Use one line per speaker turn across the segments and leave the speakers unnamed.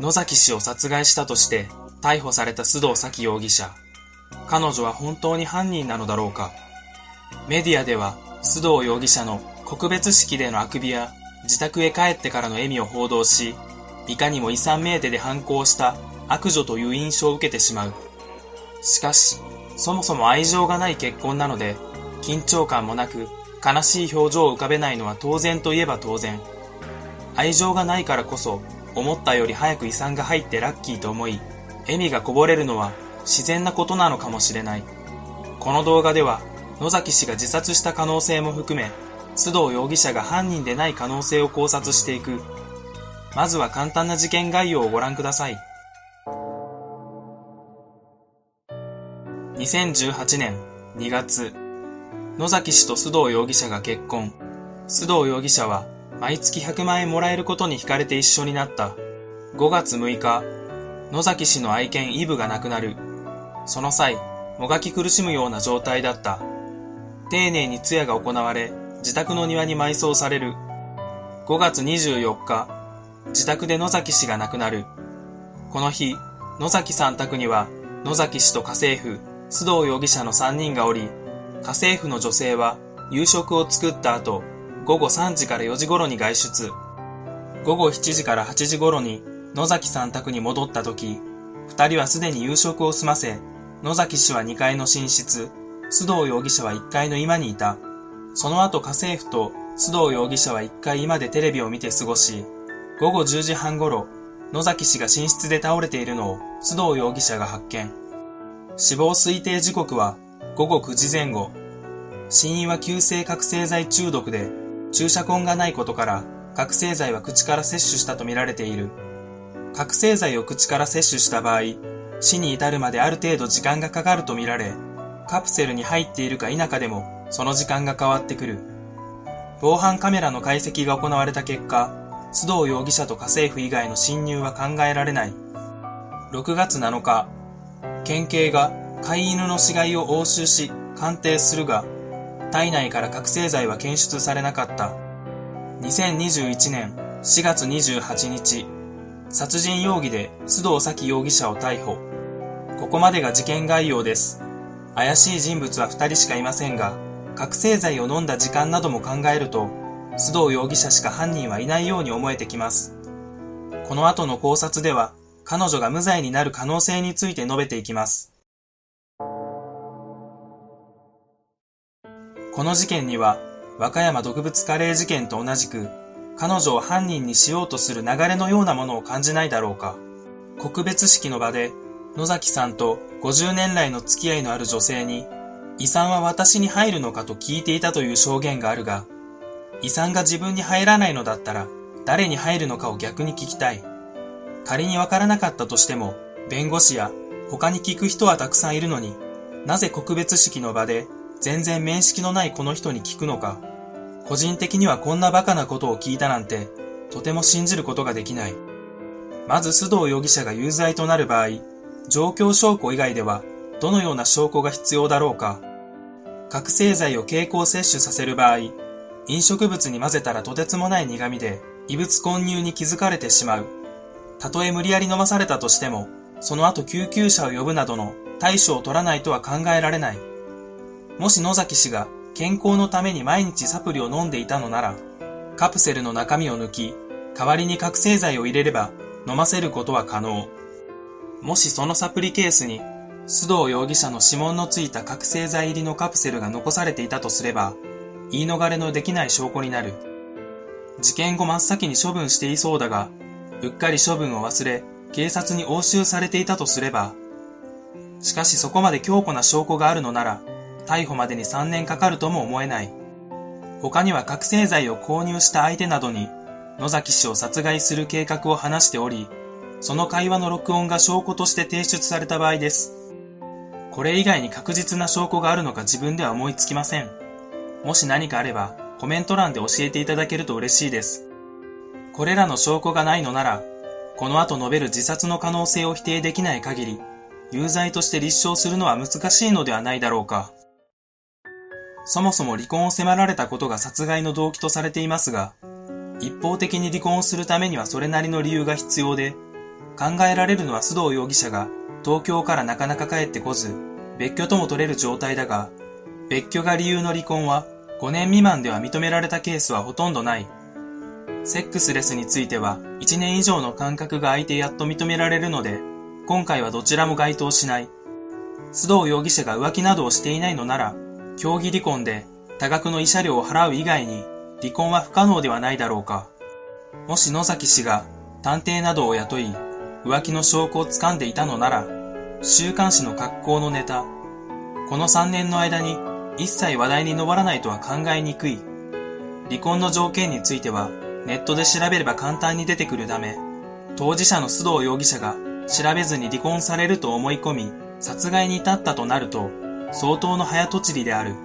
野崎氏を殺害したとして逮捕された須藤咲容疑者。彼女は本当に犯人なのだろうかメディアでは須藤容疑者の告別式でのあくびや自宅へ帰ってからの笑みを報道し、いかにも遺産名手で反抗した悪女という印象を受けてしまう。しかし、そもそも愛情がない結婚なので、緊張感もなく悲しい表情を浮かべないのは当然といえば当然。愛情がないからこそ、思ったより早く遺産が入ってラッキーと思い、笑みがこぼれるのは自然なことなのかもしれない。この動画では、野崎氏が自殺した可能性も含め、須藤容疑者が犯人でない可能性を考察していく。まずは簡単な事件概要をご覧ください。2018年2月、野崎氏と須藤容疑者が結婚。須藤容疑者は毎月100万円もらえることに惹かれて一緒になった。5月6日、野崎氏の愛犬イブが亡くなる。その際、もがき苦しむような状態だった。丁寧に通夜が行われ、自宅の庭に埋葬される。5月24日、自宅で野崎氏が亡くなる。この日、野崎さん宅には、野崎氏と家政婦、須藤容疑者の3人がおり、家政婦の女性は夕食を作った後、午後3時から4時頃に外出。午後7時から8時頃に野崎さん宅に戻った時、二人はすでに夕食を済ませ、野崎氏は2階の寝室、須藤容疑者は1階の居間にいた。その後家政婦と須藤容疑者は1階居間でテレビを見て過ごし、午後10時半頃、野崎氏が寝室で倒れているのを須藤容疑者が発見。死亡推定時刻は午後9時前後。死因は急性覚醒剤中毒で、注射痕がないことから、覚醒剤は口から摂取したとみられている。覚醒剤を口から摂取した場合、死に至るまである程度時間がかかるとみられ、カプセルに入っているか否かでも、その時間が変わってくる。防犯カメラの解析が行われた結果、須藤容疑者と家政婦以外の侵入は考えられない。6月7日、県警が飼い犬の死骸を押収し鑑定するが、体内から覚醒剤は検出されなかった。2021年4月28日、殺人容疑で須藤咲容疑者を逮捕。ここまでが事件概要です。怪しい人物は2人しかいませんが、覚醒剤を飲んだ時間なども考えると、須藤容疑者しか犯人はいないように思えてきます。この後の考察では、彼女が無罪になる可能性について述べていきます。この事件には、和歌山毒物カレー事件と同じく、彼女を犯人にしようとする流れのようなものを感じないだろうか。告別式の場で、野崎さんと50年来の付き合いのある女性に、遺産は私に入るのかと聞いていたという証言があるが、遺産が自分に入らないのだったら、誰に入るのかを逆に聞きたい。仮にわからなかったとしても、弁護士や他に聞く人はたくさんいるのに、なぜ告別式の場で全然面識のないこの人に聞くのか。個人的にはこんなバカなことを聞いたなんて、とても信じることができない。まず須藤容疑者が有罪となる場合、状況証拠以外ではどのような証拠が必要だろうか。覚醒剤を経口摂取させる場合、飲食物に混ぜたらとてつもない苦味で異物混入に気づかれてしまう。たとえ無理やり飲まされたとしても、その後救急車を呼ぶなどの対処を取らないとは考えられない。もし野崎氏が健康のために毎日サプリを飲んでいたのなら、カプセルの中身を抜き、代わりに覚醒剤を入れれば飲ませることは可能。もしそのサプリケースに須藤容疑者の指紋のついた覚醒剤入りのカプセルが残されていたとすれば、言い逃れのできない証拠になる。事件後真っ先に処分していそうだが、うっかり処分を忘れ、警察に押収されていたとすれば、しかしそこまで強固な証拠があるのなら、逮捕までに3年かかるとも思えない。他には覚醒剤を購入した相手などに、野崎氏を殺害する計画を話しており、その会話の録音が証拠として提出された場合です。これ以外に確実な証拠があるのか自分では思いつきません。もし何かあれば、コメント欄で教えていただけると嬉しいです。これらの証拠がないのなら、この後述べる自殺の可能性を否定できない限り、有罪として立証するのは難しいのではないだろうか。そもそも離婚を迫られたことが殺害の動機とされていますが、一方的に離婚をするためにはそれなりの理由が必要で、考えられるのは須藤容疑者が東京からなかなか帰ってこず、別居とも取れる状態だが、別居が理由の離婚は5年未満では認められたケースはほとんどない。セックスレスについては1年以上の間隔が空いてやっと認められるので、今回はどちらも該当しない。須藤容疑者が浮気などをしていないのなら、協議離婚で多額の慰謝料を払う以外に離婚は不可能ではないだろうか。もし野崎氏が探偵などを雇い、浮気の証拠を掴んでいたのなら、週刊誌の格好のネタ、この3年の間に一切話題に上らないとは考えにくい。離婚の条件についてはネットで調べれば簡単に出てくるため、当事者の須藤容疑者が調べずに離婚されると思い込み、殺害に至ったとなると、相当の早とちりである。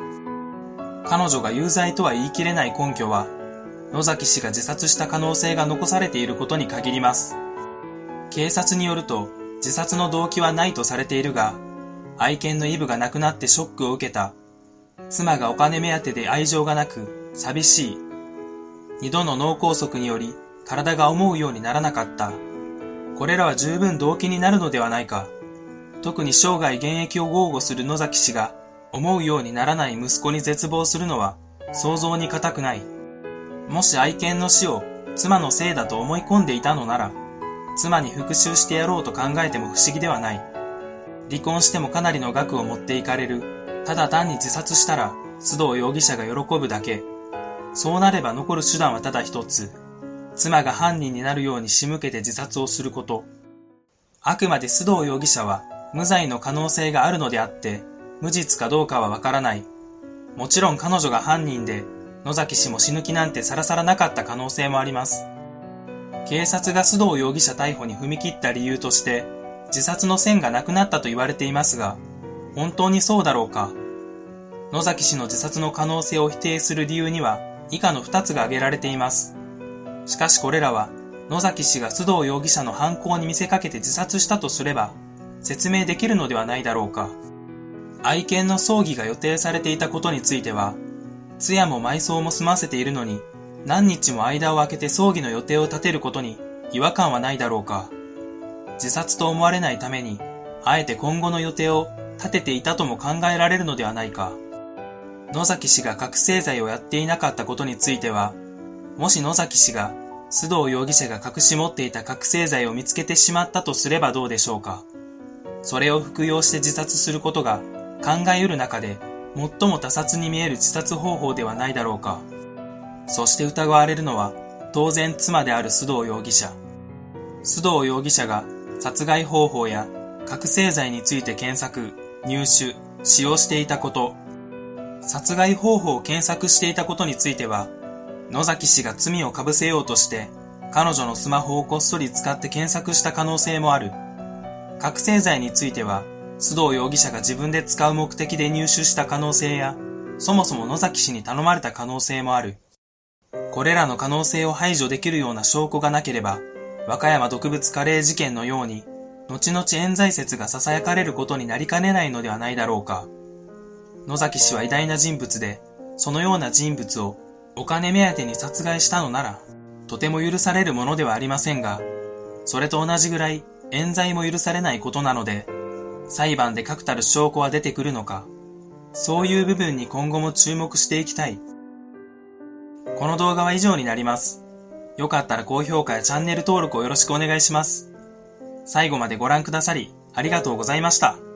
彼女が有罪とは言い切れない根拠は、野崎氏が自殺した可能性が残されていることに限ります。警察によると、自殺の動機はないとされているが、愛犬のイブが亡くなってショックを受けた。妻がお金目当てで愛情がなく、寂しい。二度の脳梗塞により、体が思うようにならなかった。これらは十分動機になるのではないか。特に生涯現役を豪語する野崎氏が、思うようにならない息子に絶望するのは、想像に難くない。もし愛犬の死を妻のせいだと思い込んでいたのなら、妻に復讐してやろうと考えても不思議ではない。離婚してもかなりの額を持っていかれる。ただ単に自殺したら、須藤容疑者が喜ぶだけ。そうなれば残る手段はただ一つ。妻が犯人になるように仕向けて自殺をすること。あくまで須藤容疑者は無罪の可能性があるのであって、無実かどうかはわからない。もちろん彼女が犯人で、野崎氏も死ぬ気なんてさらさらなかった可能性もあります。警察が須藤容疑者逮捕に踏み切った理由として、自殺の線がなくなったと言われていますが、本当にそうだろうか。野崎氏の自殺の可能性を否定する理由には、以下の二つが挙げられています。しかしこれらは、野崎氏が須藤容疑者の犯行に見せかけて自殺したとすれば、説明できるのではないだろうか。愛犬の葬儀が予定されていたことについては、通夜も埋葬も済ませているのに、何日も間を空けて葬儀の予定を立てることに違和感はないだろうか。自殺と思われないために、あえて今後の予定を立てていたとも考えられるのではないか。野崎氏が覚醒剤をやっていなかったことについては、もし野崎氏が須藤容疑者が隠し持っていた覚醒剤を見つけてしまったとすればどうでしょうか。それを服用して自殺することが考えうる中で最も他殺に見える自殺方法ではないだろうか。そして疑われるのは当然妻である須藤容疑者。須藤容疑者が殺害方法や覚醒剤について検索、入手、使用していたこと、殺害方法を検索していたことについては、野崎氏が罪を被せようとして、彼女のスマホをこっそり使って検索した可能性もある。覚醒剤については、須藤容疑者が自分で使う目的で入手した可能性や、そもそも野崎氏に頼まれた可能性もある。これらの可能性を排除できるような証拠がなければ、和歌山毒物カレー事件のように、後々冤罪説が囁かれることになりかねないのではないだろうか。野崎氏は偉大な人物で、そのような人物をお金目当てに殺害したのなら、とても許されるものではありませんが、それと同じぐらい冤罪も許されないことなので、裁判で確たる証拠は出てくるのか、そういう部分に今後も注目していきたい。この動画は以上になります。よかったら高評価やチャンネル登録をよろしくお願いします。最後までご覧くださり、ありがとうございました。